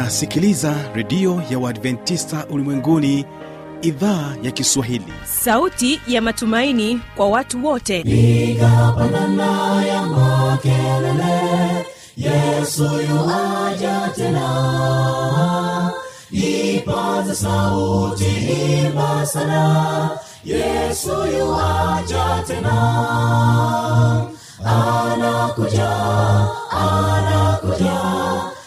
unasikiliza redio ya uadventista ulimwenguni idhaa ya kiswahili. Sauti ya matumaini kwa watu wote. Piga pandana ya makelele yesu yuaja tena. Ipaze sauti imba sana yesu yuaja tena. Anakuja anakuja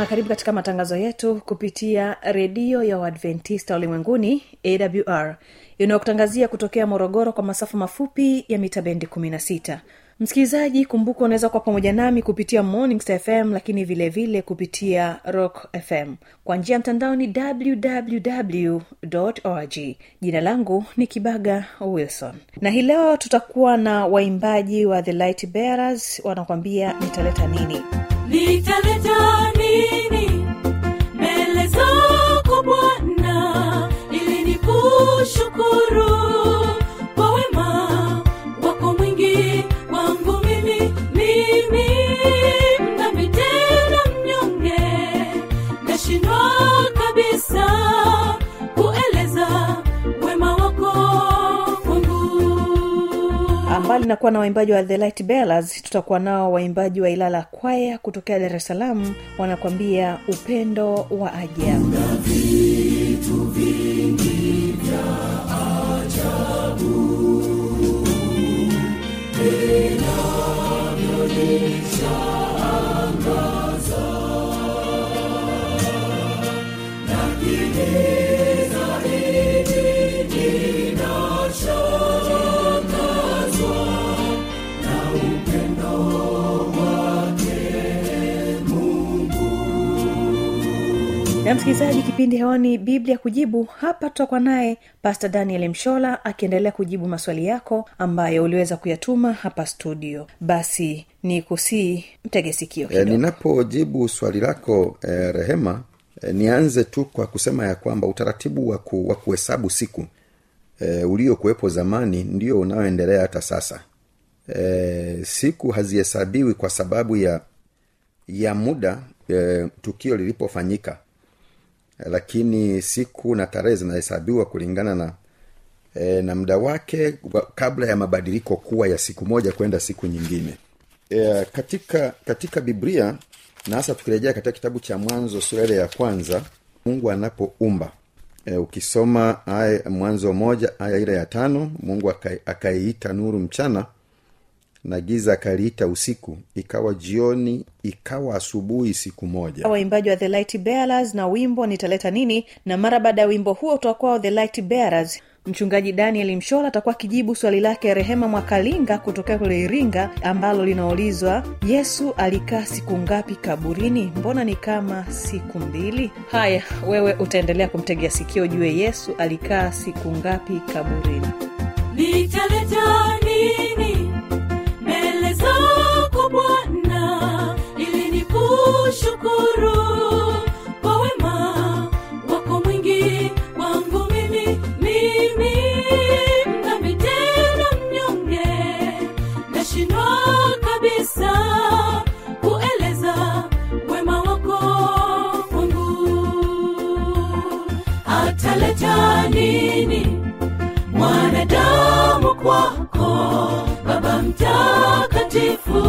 na karibu katika matangazo yetu kupitia redio ya uadventista ulimwenguni awr inayokutangazia kutokea morogoro kwa masafa mafupi ya mita bendi 16 msikilizaji kumbuka unaweza kuwa pamoja nami kupitia morning fm lakini vile vile kupitia rock fm kwa njia ya mtandao ni www org. Jina langu ni kibaga wilson. Na hii leo tutakuwa na waimbaji wa the light bearers wanakwambia nitaleta nini? Nitaleta nini ambali nakuwa na waimbaji wa the light Bearers, tutakuwa nao waimbaji wa ilala kwaya kutokea dar es salaam wanakwambia upendo wa ajabu na msikilizaji kipindi hewani biblia kujibu hapa tutakuwa naye pasta daniel mshola akiendelea kujibu maswali yako ambayo uliweza kuyatuma hapa studio. Basi ni kusii mtegesikio e, ninapojibu swali lako e, rehema e, nianze tu kwa kusema ya kwamba utaratibu wa, ku, kuhesabu siku e, uliokuwepo zamani ndio unaoendelea hata sasa. E, siku hazihesabiwi kwa sababu ya ya muda e, tukio lilipofanyika lakini siku na tarehe zinahesabiwa kulingana na e, na muda wake kabla ya mabadiliko kuwa ya siku moja kwenda siku nyingine. E, katika katika biblia na hasa tukirejea katika kitabu cha mwanzo sura ya kwanza mungu anapoumba. E, ukisoma aya mwanzo moja aya ile ya tano mungu aka- akaiita nuru mchana na giza akaliita usiku ikawa jioni ikawa asubuhi siku moja. Waimbaji wa the light bearers na wimbo nitaleta nini na mara baada ya wimbo huo utakuwa the light bearers. Mchungaji daniel mshola atakuwa akijibu swali lake rehema mwakalinga kutokea kule iringa ambalo linaulizwa yesu alikaa siku ngapi kaburini? Mbona ni kama siku mbili? Haya wewe utaendelea kumtegea sikio jue yesu alikaa siku ngapi kaburini. Nitaleta nini kwako baba mtakatifu.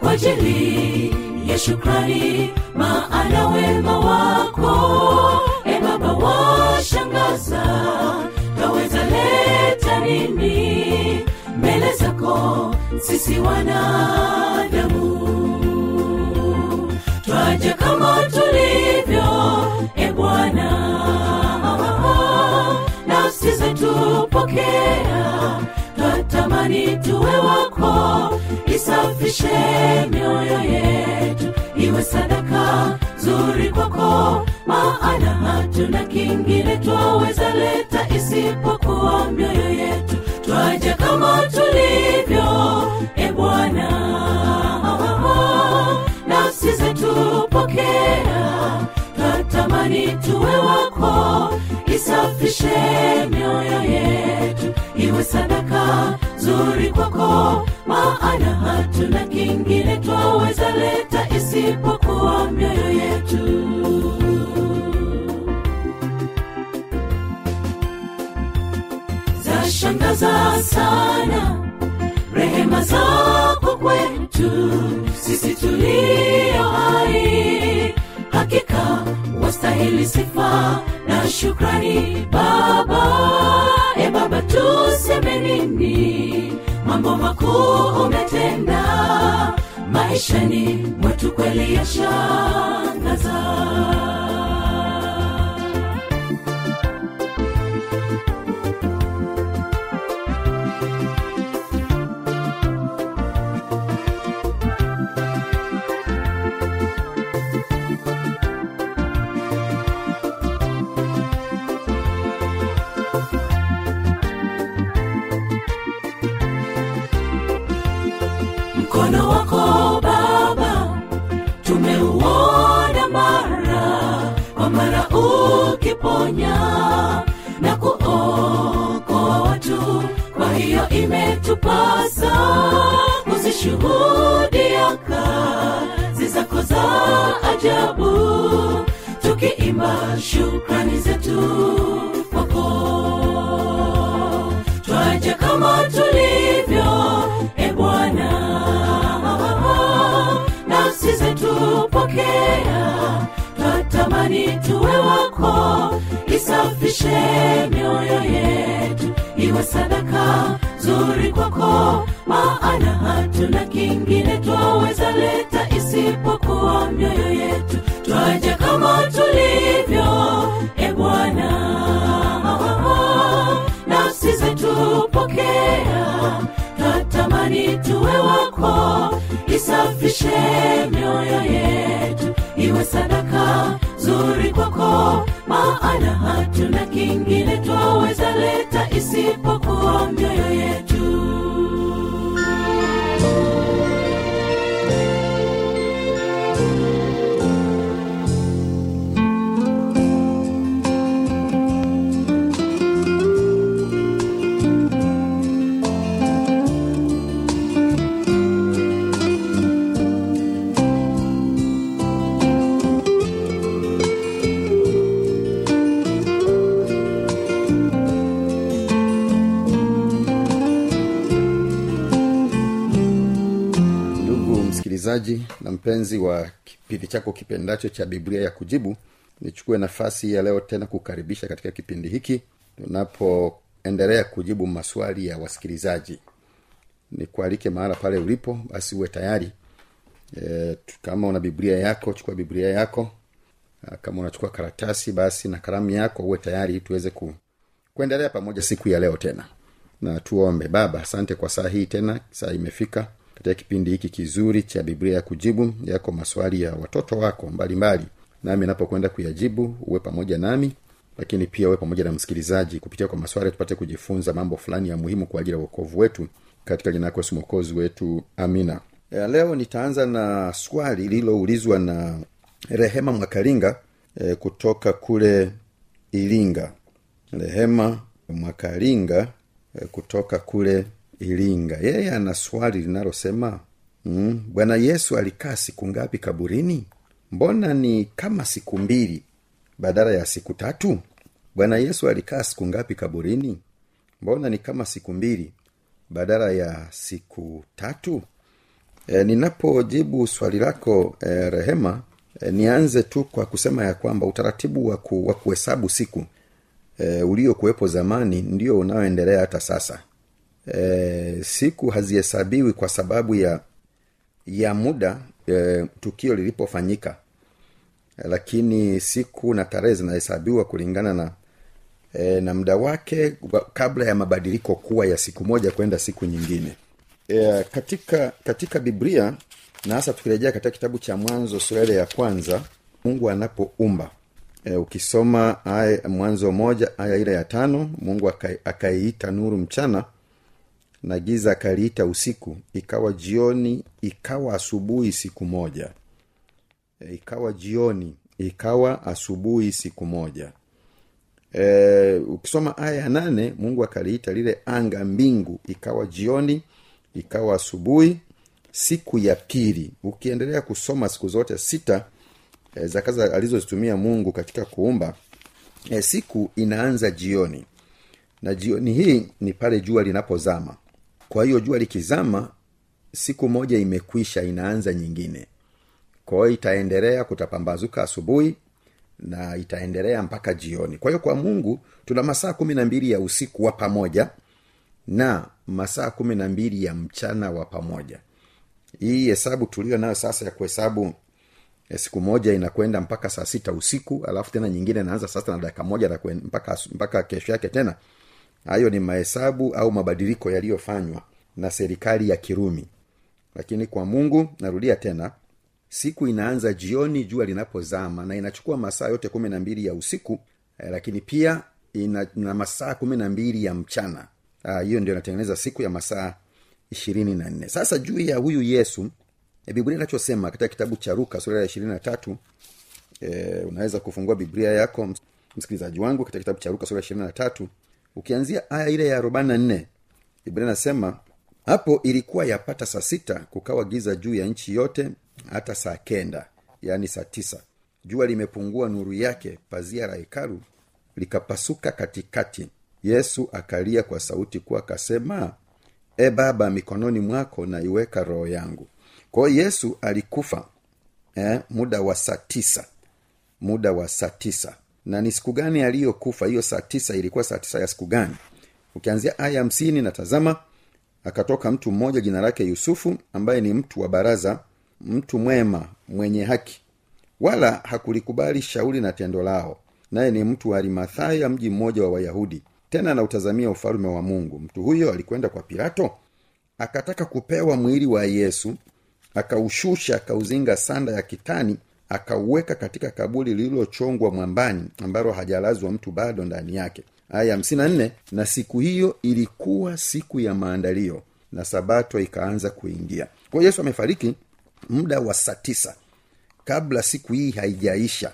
Kwa ajili ya shukrani maana wema wako. E baba washangaza taweza leta nini? Mbele zako sisi wanadamu. Twaja kama tulivyo e bwana. Nafsi zetu pokea twatamani tuwe wako isafishe mioyo yetu iwe sadaka zuri kwako maana hatuna kingine twaweza leta isipokuwa mioyo yetu. Twaja kama tulivyo e bwana. Nafsi zetu pokea twatamani tuwe wako isafishe mioyo yetu iwe sadaka zuri kwako maana hatuna kingine twaweza leta isipokuwa mioyo yetu. Zashangaza sana rehema zako kwetu sisi tulio hai. Hakika wastahili sifa na shukrani baba baba tuseme nini? Mambo makuu umetenda. Maishani mwetu kweli yashangaza ukiponya na kuokoa watu. Kwa hiyo imetupasa kuzishuhudia kazi zako za ajabu. Tukiimba shukrani zetu kwako. Twaja kama tulivyo e bwana nafsi zetu pokea twatamani tuwe wako isafishe mioyo yetu iwe sadaka zuri kwako maana hatuna kingine twaweza leta isipokuwa mioyo yetu. Twaja kama tulivyo e bwana. Nafsi zetu twatamani tuwe wako isafishe mioyo yetu iwe sadaka zuri kwako maana hatuna kingine twaweza leta isipokuwa mioyo yetu msikilizaji na mpenzi wa kipindi chako kipendacho cha biblia ya kujibu nichukue nafasi ya leo tena kukaribisha katika kipindi hiki tunapoendelea kujibu maswali ya wasikilizaji. Nikualike mahala pale ulipo basi uwe tayari. E, kama una biblia yako chukua biblia yako. Kama unachukua karatasi basi na kalamu yako uwe tayari tuweze ku, kuendelea pamoja siku ya leo tena. Na tuombe. Baba asante kwa saa hii tena saa imefika katika kipindi hiki kizuri cha biblia ya kujibu yako maswali ya watoto wako mbalimbali. Nami napokwenda kuyajibu uwe pamoja nami lakini pia uwe pamoja na msikilizaji kupitia kwa maswali tupate kujifunza mambo fulani ya muhimu kwa ajili ya uokovu wetu. Katika jina yako Yesu mwokozi wetu amina. Ya leo nitaanza na swali lililoulizwa na rehema mwakalinga e, kutoka kule iringa. Rehema mwakalinga e, kutoka kule iringa. Yeye ana swali linalosema mm, bwana yesu alikaa siku ngapi kaburini? Mbona ni kama siku mbili badala ya siku tatu? Bwana yesu alikaa siku ngapi kaburini? Mbona ni kama siku mbili badala ya siku tatu? E, ninapojibu swali lako e, rehema e, nianze tu kwa kusema ya kwamba utaratibu wa, ku, kuhesabu siku e, uliokuwepo zamani ndio unaoendelea hata sasa e, siku hazihesabiwi kwa sababu ya ya muda e, tukio lilipofanyika. E, lakini siku na tarehe zinahesabiwa kulingana na e, na muda wake kabla ya mabadiliko kuwa ya siku moja kwenda siku nyingine. E, katika katika biblia na hasa tukirejea katika kitabu cha mwanzo sura ya kwanza mungu anapoumba. E, ukisoma aya mwanzo moja aya ile ya tano mungu aka- akaiita nuru mchana na giza akaliita usiku ikawa jioni ikawa asubuhi siku moja. E, ikawa jioni ikawa asubuhi siku moja. E, ukisoma aya ya nane mungu akaliita lile anga mbingu ikawa jioni ikawa asubuhi siku ya pili. Ukiendelea kusoma siku zote sita e, za alizozitumia mungu katika kuumba e, siku inaanza jioni. Na jioni hii ni pale jua linapozama kwa hiyo jua likizama siku moja imekwisha inaanza nyingine. Kwa hiyo itaendelea kutapambazuka asubuhi na itaendelea mpaka jioni. Kwa hiyo kwa mungu tuna masaa kumi na mbili ya usiku wa pamoja na masaa kumi na mbili ya mchana wa pamoja. Hii hesabu tulio nayo sasa ya kuhesabu eh, siku moja inakwenda mpaka saa sita usiku alafu tena nyingine inaanza sasa na dakika moja mpaka, mpaka kesho yake tena hayo ni mahesabu au mabadiliko yaliyofanywa na serikali ya kirumi. Lakini kwa mungu narudia tena siku inaanza jioni jua linapozama na inachukua masaa yote kumi na mbili ya usiku eh, lakini pia ina, ina masaa kumi na mbili ya mchana. Ah, ndio inatengeneza siku ya masaa ishirini na nne. Sasa juu ya huyu yesu e, biblia inachosema katika kitabu cha ruka sura ya ishirini na tatu e, unaweza kufungua biblia yako msikilizaji wangu katika kitabu cha ruka sura ya ishirini na tatu ukianzia aya ile ya arobaini na nne biblia nasema hapo ilikuwa yapata saa sita kukawa giza juu ya nchi yote hata saa kenda yaani saa tisa. Jua limepungua nuru yake pazia la hekalu likapasuka katikati. Yesu akalia kwa sauti kuwa akasema e baba mikononi mwako naiweka roho yangu. Kwa yesu alikufa eh, muda wa saa tisa muda wa saa tisa na ni siku gani aliyokufa? Hiyo saa tisa ilikuwa saa tisa ya siku gani? Ukianzia aya hamsini na tazama akatoka mtu mmoja jina lake yusufu ambaye ni mtu wa baraza mtu mwema mwenye haki. Wala hakulikubali shauri na tendo lao naye ni mtu wa arimathaya mji mmoja wa wayahudi. Tena anautazamia ufalume wa mungu. Mtu huyo alikwenda kwa pilato? Akataka kupewa mwili wa yesu akaushusha akauzinga sanda ya kitani akauweka katika kaburi lililochongwa mwambani ambalo hajalazwa mtu bado ndani yake. Aya hamsini na nne na siku hiyo ilikuwa siku ya maandalio na sabato ikaanza kuingia. Kwao yesu amefariki muda wa saa tisa kabla siku hii haijaisha.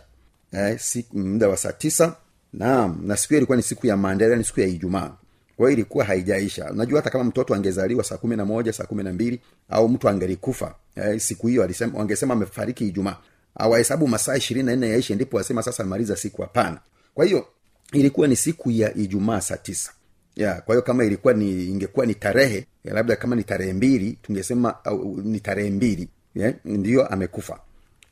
Eh, siku, muda wa saa tisa naam na siku hiyo ilikuwa ni siku ya maandalio ni siku ya ijumaa. Kwao ilikuwa haijaisha. Najua hata kama mtoto angezaliwa saa kumi na moja saa kumi na mbili au mtu angelikufa eh, siku hiyo wangesema amefariki ijumaa awahesabu masaa ishirini na nne yaishi ndipo wasema sasa amaliza siku hapana. Kwa hiyo ilikuwa ni siku ya ijumaa saa tisa. Ya kwa hiyo kama ilikuwa ni ingekuwa ni tarehe labda kama ni tarehe mbili tungesema au, ni tarehe mbili ndiyo amekufa.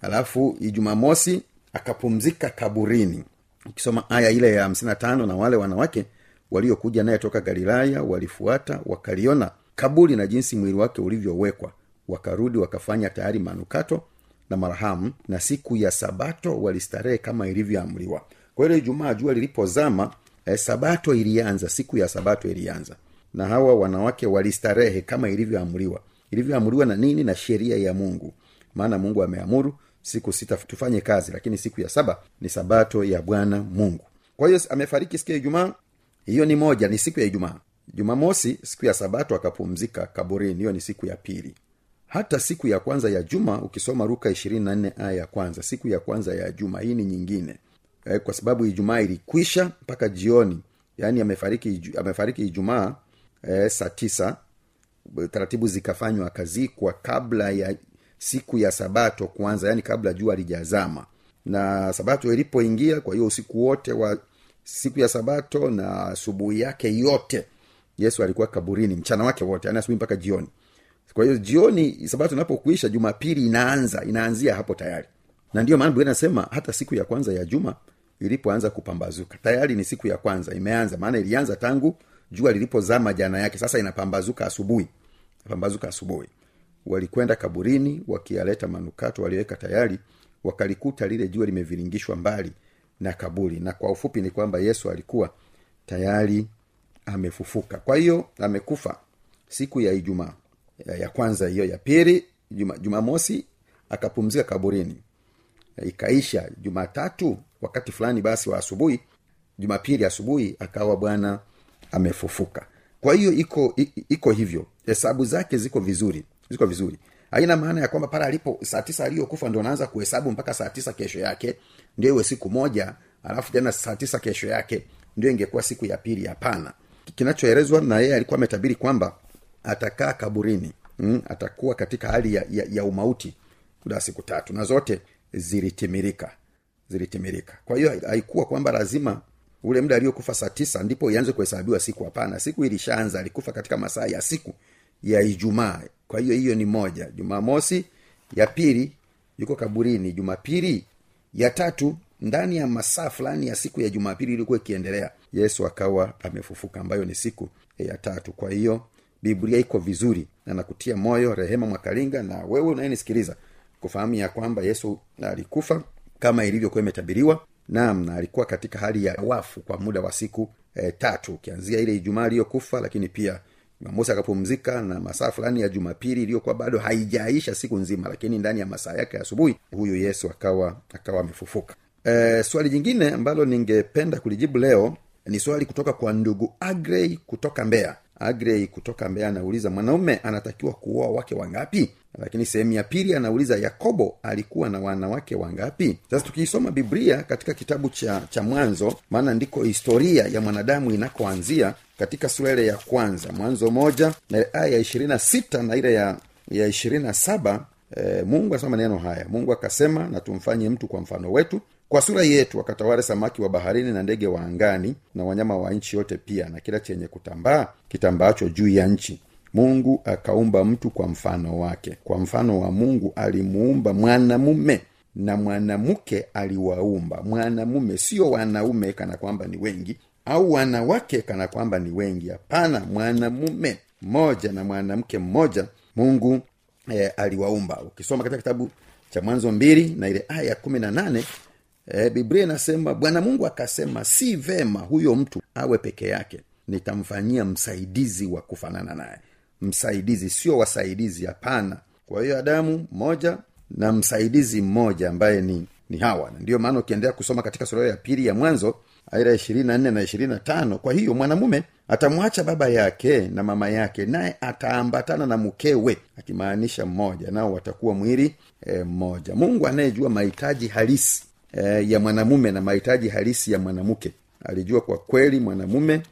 Alafu ijumamosi akapumzika kaburini. Ukisoma aya ile ya hamsini na tano na wale wanawake waliokuja naye toka galilaya walifuata wakaliona kaburi na jinsi mwili wake ulivyowekwa. Wakarudi wakafanya tayari manukato na marhamu na siku ya sabato walistarehe kama ilivyoamriwa. Kwa hiyo ijumaa jua lilipozama eh, sabato ilianza siku ya sabato ilianza. Na hawa wanawake walistarehe kama ilivyoamriwa. Ilivyoamriwa na nini? Na sheria ya mungu. Maana mungu ameamuru siku sita tufanye kazi lakini siku ya saba ni sabato ya bwana mungu. Kwa hiyo amefariki siku ya ijumaa? Hiyo ni moja ni siku ya ijumaa. Jumamosi siku ya sabato akapumzika kaburini. Hiyo ni siku ya pili hata siku ya kwanza ya juma ukisoma ruka ishirini na nne aya ya kwanza siku ya kwanza ya juma hii ni nyingine. Eh, kwa sababu ijumaa ilikwisha mpaka jioni. Yaani amefariki amefariki ijumaa eh, saa tisa. Taratibu zikafanywa akazikwa kabla ya siku ya sabato kuanza yaani kabla jua lijazama na sabato ilipoingia kwa hiyo usiku wote wa siku ya sabato na asubuhi yake yote yesu alikuwa kaburini mchana wake wote yaani asubuhi mpaka jioni kwa hiyo jioni sabato inapokuisha jumapili inaanza inaanzia hapo tayari. Na ndiyo maana biblia inasema hata siku ya kwanza ya juma ilipoanza kupambazuka. Tayari ni siku ya kwanza imeanza. Maana ilianza tangu jua lilipozama jana yake. Sasa inapambazuka asubuhi. Inapambazuka asubuhi. Walikwenda kaburini wakiyaleta manukato walioweka tayari wakalikuta lile jua limeviringishwa mbali na kaburi. Na kwa ufupi ni kwamba yesu alikuwa tayari amefufuka. Kwa hiyo amekufa siku ya ijumaa ya, ya kwanza hiyo ya pili juma, jumamosi akapumzika kaburini. Ikaisha jumatatu wakati fulani basi wa asubuhi jumapili asubuhi akawa bwana amefufuka. Kwa hiyo iko iko hivyo. Hesabu zake ziko vizuri ziko vizuri. Haina maana ya kwamba pale alipo saa tisa aliyokufa ndo naanza kuhesabu mpaka saa tisa kesho yake ndio iwe siku moja alafu tena saa tisa kesho yake ndio ingekuwa siku ya pili. Hapana. Kinachoelezwa na yeye alikuwa ametabiri kwamba atakaa kaburini mm, atakuwa katika hali ya, ya, ya umauti muda siku tatu na zote zilitimirika zilitimirika kwa hiyo haikuwa kwamba lazima ule muda aliyokufa saa tisa ndipo ianze kuhesabiwa siku hapana. Siku ilishaanza alikufa katika masaa ya siku ya ijumaa. Kwa hiyo hiyo ni moja. Jumamosi ya pili yuko kaburini. Jumapili ya tatu ndani ya masaa fulani ya siku ya jumapili ilikuwa ikiendelea yesu akawa amefufuka ambayo ni siku ya tatu. Kwa hiyo biblia iko vizuri na nakutia moyo rehema mwakalinga na wewe unayenisikiliza kufahamu ya kwamba yesu alikufa kama ilivyokuwa imetabiriwa naam na alikuwa katika hali ya wafu kwa muda wa siku e, tatu ukianzia ile ijumaa aliyokufa lakini pia jumamosi akapumzika na masaa fulani ya jumapili iliyokuwa bado haijaisha siku nzima lakini ndani ya masaa yake asubuhi huyu yesu akawa akawa amefufuka. E, swali jingine ambalo ningependa kulijibu leo ni swali kutoka kwa ndugu agrey kutoka mbeya agrey kutoka mbeya anauliza mwanaume anatakiwa kuoa wake wangapi? Lakini sehemu ya pili anauliza yakobo alikuwa na wanawake wangapi? Sasa tukiisoma biblia katika kitabu cha cha mwanzo maana ndiko historia ya mwanadamu inakoanzia katika sura ile ya kwanza mwanzo moja na aya ya ishirini na sita na ile ya ya ishirini na saba e, mungu anasema maneno haya. Mungu akasema na tumfanye mtu kwa mfano wetu kwa sura yetu wakatawale samaki wa baharini na ndege wa angani na wanyama wa nchi yote pia na kila chenye kutambaa kitambaacho juu ya nchi. Mungu akaumba mtu kwa mfano wake. Kwa mfano wa mungu alimuumba mwanamume na mwanamke aliwaumba. Mwanamume sio wanaume kana kwamba ni wengi au wanawake kana kwamba ni wengi. Hapana mwanamume mmoja na mwanamke mmoja mungu e, aliwaumba. Ukisoma katika kitabu cha mwanzo mbili na ile aya ya kumi na nane e, biblia inasema bwana mungu akasema si vema huyo mtu awe peke yake. Nitamfanyia msaidizi wa kufanana naye. Msaidizi sio wasaidizi hapana. Kwa hiyo adamu mmoja na msaidizi mmoja ambaye ni ni hawa. Ndiyo maana ukiendelea kusoma katika sura ya pili ya mwanzo aira ishirini na nne na ishirini na tano kwa hiyo mwanamume atamwacha baba yake na mama yake naye ataambatana na mkewe akimaanisha mmoja. Nao watakuwa mwili e, mungu anayejua mahitaji halisi e, ya mwanamume na mahitaji halisi ya mwanamke alijua kwa kweli mwanamume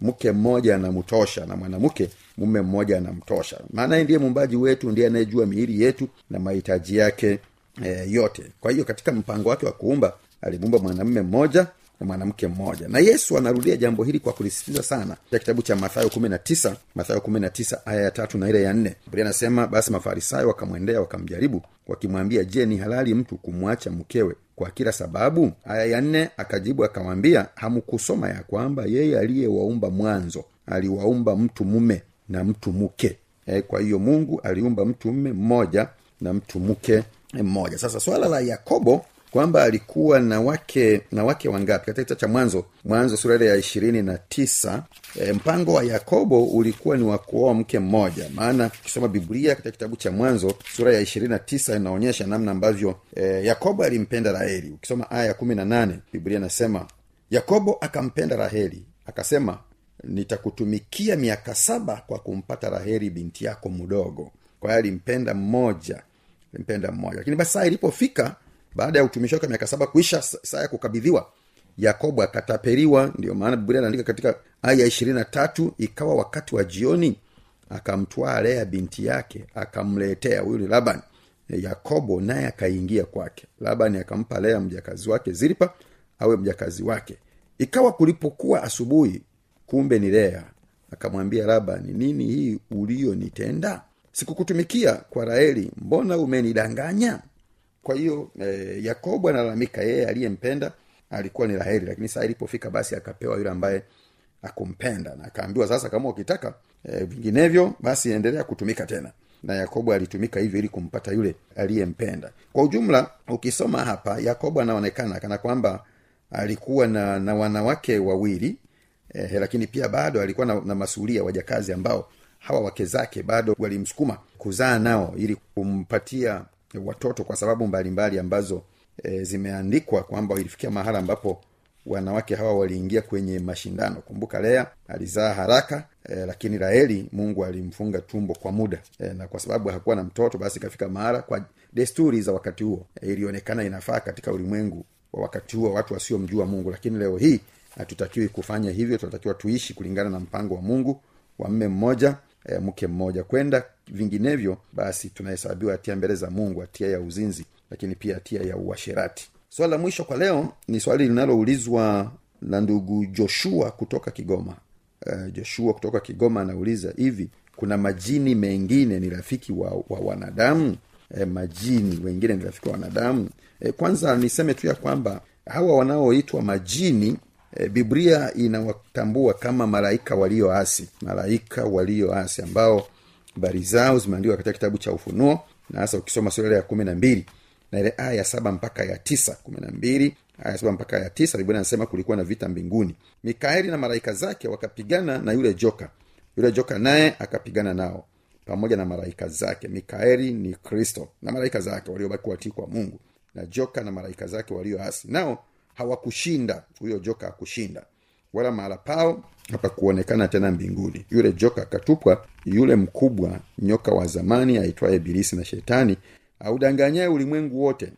mke mmoja anamtosha na mwanamke mume mmoja anamtosha. Maana ndiye muumbaji wetu ndiye anayejua miili yetu na mahitaji yake e, yote. Kwa hiyo katika mpango wake wa kuumba alimuumba mwanamume mmoja na mwanamke mmoja. Na yesu anarudia jambo hili kwa kulisisitiza sana katika kitabu cha mathayo kumi na tisa mathayo kumi na tisa aya ya tatu na ile ya nne. Biblia anasema basi mafarisayo wakamwendea wakamjaribu wakimwambia je ni halali mtu kumwacha mkewe kwa kila sababu? Aya ya nne akajibu akamwambia hamkusoma ya kwamba yeye aliyewaumba mwanzo aliwaumba mtu mume na mtu mke e, kwa hiyo mungu aliumba mtu mme mmoja na mtu mke mmoja. Sasa swala la yakobo kwamba alikuwa na wake na wake wangapi? Katika kitabu cha mwanzo mwanzo sura ile ya ishirini na tisa e, mpango wa yakobo ulikuwa ni wa kuoa mke mmoja. Maana ukisoma biblia katika kitabu cha mwanzo sura ya ishirini na tisa inaonyesha namna ambavyo e, yakobo alimpenda raheli. Ukisoma aya ya kumi na nane biblia inasema yakobo akampenda raheli akasema nitakutumikia miaka saba kwa kumpata raheli binti yako mdogo. Kwa hiyo alimpenda mmoja alimpenda mmoja. Lakini basi saa ilipofika baada ya utumishi wake miaka saba kuisha saa ya kukabidhiwa yakobo akatapeliwa. Ndio maana biblia anaandika katika aya ya ishirini na tatu ikawa wakati wa jioni akamtwaa lea binti yake akamletea. Huyu ni laban. Yakobo naye akaingia kwake. Labani akampa lea mjakazi wake zilpa awe mjakazi wake. Ikawa kulipokuwa asubuhi kumbe ni lea. Akamwambia labani nini hii uliyonitenda sikukutumikia kwa raeli mbona umenidanganya kwa hiyo e, yakobo analalamika yeye aliyempenda alikuwa ni raheli lakini saa ilipofika basi akapewa yule ambaye akumpenda na akaambiwa sasa kama ukitaka e, vinginevyo basi endelea kutumika tena. Na yakobo alitumika hivyo ili kumpata yule aliyempenda. Kwa ujumla ukisoma hapa yakobo anaonekana kana kwamba alikuwa na, na wanawake wawili eh, lakini pia bado alikuwa na, na masuulia wajakazi ambao hawa wake zake bado walimsukuma kuzaa nao ili kumpatia watoto kwa sababu mbalimbali mbali ambazo e, zimeandikwa kwamba ilifikia mahala ambapo wanawake hawa waliingia kwenye mashindano. Kumbuka lea alizaa haraka e, lakini raheli mungu alimfunga tumbo kwa muda. E, na kwa sababu hakuwa na mtoto basi ikafika mahala kwa desturi za wakati huo e, ilionekana inafaa katika ulimwengu wa wakati huo watu wasiomjua mungu. Lakini leo hii hatutakiwi kufanya hivyo tunatakiwa tuishi kulingana na mpango wa mungu wa mme mmoja e, mke mmoja kwenda vinginevyo basi tunahesabiwa hatia mbele za mungu hatia ya uzinzi lakini pia hatia ya uasherati. Swali la mwisho kwa leo ni swali linaloulizwa na ndugu joshua kutoka kigoma. Uh, joshua kutoka kigoma anauliza hivi kuna majini mengine ni rafiki wa, wa wanadamu? E, majini wengine ni rafiki wa wanadamu? E, kwanza niseme tu ya kwamba hawa wanaoitwa majini e, biblia inawatambua kama malaika walioasi malaika walioasi ambao habari zao zimeandikwa katika kitabu cha ufunuo na hasa ukisoma sura ya kumi na mbili na ile aya ya saba mpaka ya tisa kumi na mbili aya saba mpaka ya tisa biblia anasema kulikuwa na vita mbinguni. Mikaeli na malaika zake wakapigana na yule joka. Yule joka naye akapigana nao pamoja na malaika zake. Mikaeli ni kristo na malaika zake waliobaki watii kwa mungu. Na joka na malaika zake walioasi nao hawakushinda. Huyo joka hakushinda wala mahala pao hapakuonekana tena mbinguni. Yule joka akatupwa yule mkubwa nyoka wa zamani aitwaye ibilisi na shetani audanganyaye ulimwengu wote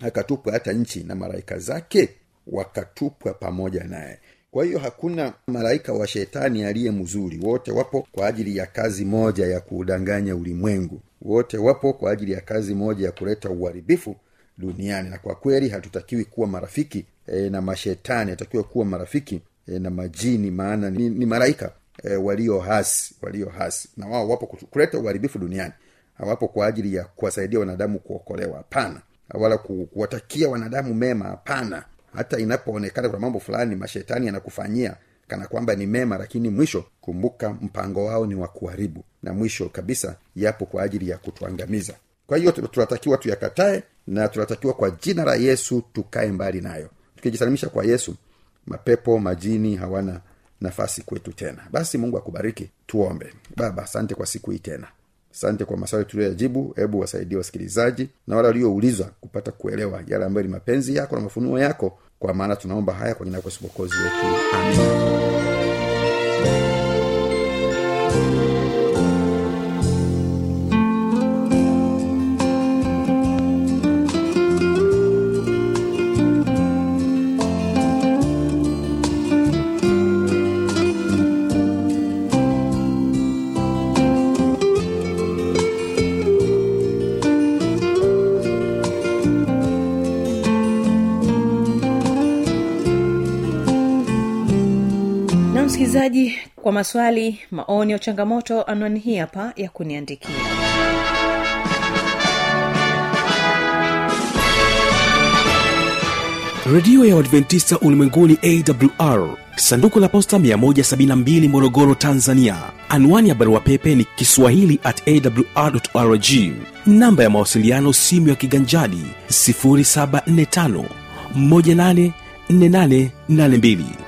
akatupwa hata nchi na malaika zake wakatupwa pamoja naye. Kwa hiyo hakuna malaika wa shetani aliye mzuri. Wote wapo kwa ajili ya kazi moja ya kuudanganya ulimwengu. Wote wapo kwa ajili ya kazi moja ya kuleta uharibifu duniani. Na kwa kweli hatutakiwi kuwa marafiki e, na mashetani hatakiwa kuwa marafiki e, na majini maana ni, ni malaika e, walio hasi walio hasi. Na wao wapo kuleta uharibifu duniani. Hawapo kwa ajili ya kuwasaidia wanadamu kuokolewa. Hapana. Wala ku, kuwatakia wanadamu mema. Hapana. Hata inapoonekana kuna mambo fulani mashetani yanakufanyia kana kwamba ni mema lakini mwisho kumbuka mpango wao ni wa kuharibu. Na mwisho kabisa yapo kwa ajili ya kutuangamiza. Kwa hiyo tunatakiwa tuyakatae na tunatakiwa kwa jina la yesu tukae mbali nayo. Tukijisalimisha kwa yesu mapepo majini hawana nafasi kwetu tena. Basi mungu akubariki tuombe. Baba asante kwa siku hii tena. Asante kwa maswali tuliyoyajibu. Hebu wasaidie wasikilizaji na wale walioulizwa kupata kuelewa yale ambayo ni mapenzi yako na mafunuo yako. Kwa maana tunaomba haya kwa jina lako sipokozi wetu. Amen msikilizaji kwa maswali maoni au changamoto anwani hii hapa ya kuniandikia. Redio ya uadventista ulimwenguni awr sanduku la posta 172 morogoro tanzania. Anwani ya barua pepe ni kiswahili at awrrg namba ya mawasiliano simu ya kiganjadi 745 184882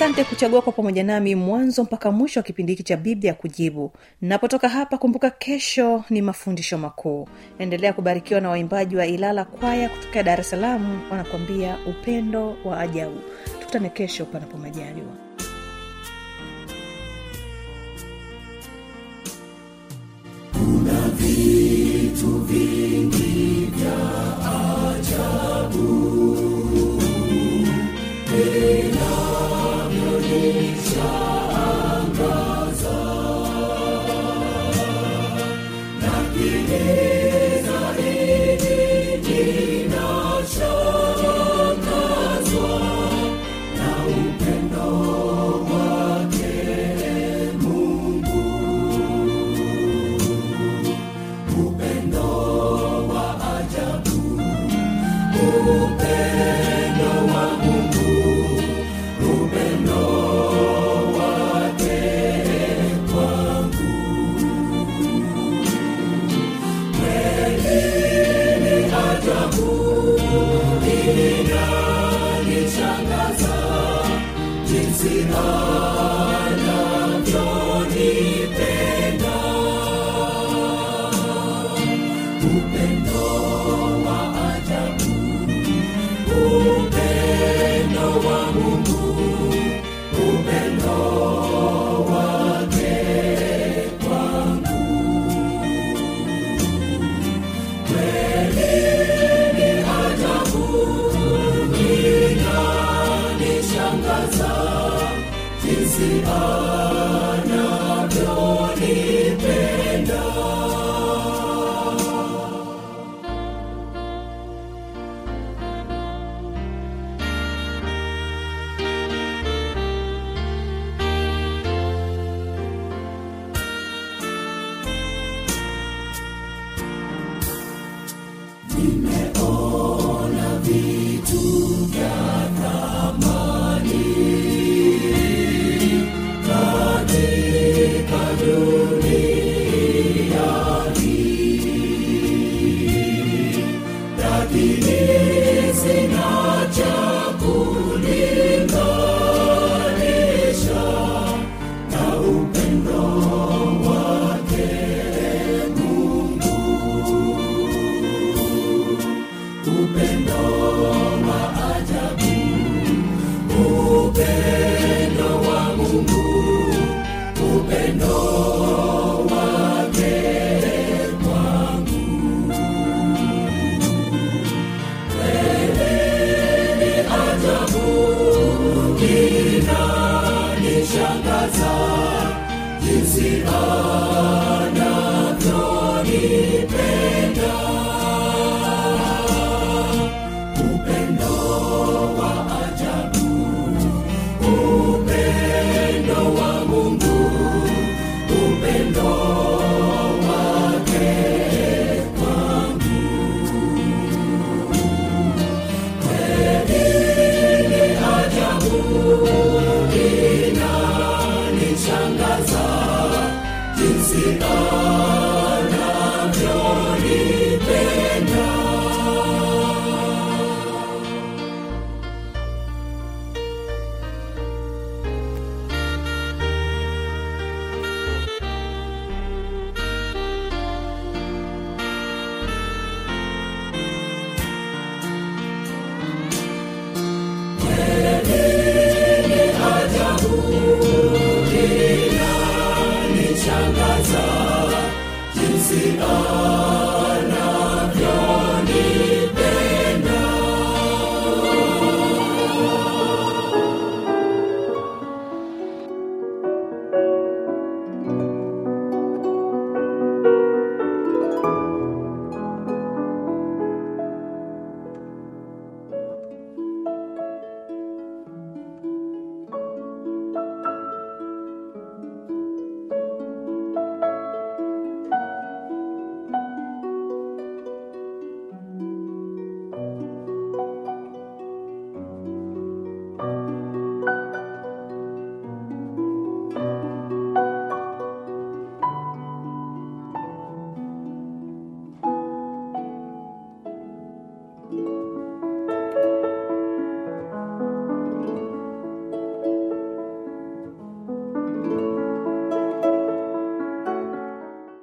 asante kuchagua kwa pamoja nami mwanzo mpaka mwisho wa kipindi hiki cha biblia kujibu. Napotoka hapa kumbuka kesho ni mafundisho makuu. Endelea kubarikiwa na waimbaji wa ilala kwaya kutokea dar es salaam wanakuambia upendo wa ajabu. Tukutane kesho panapo majaliwa Upendo wa lakini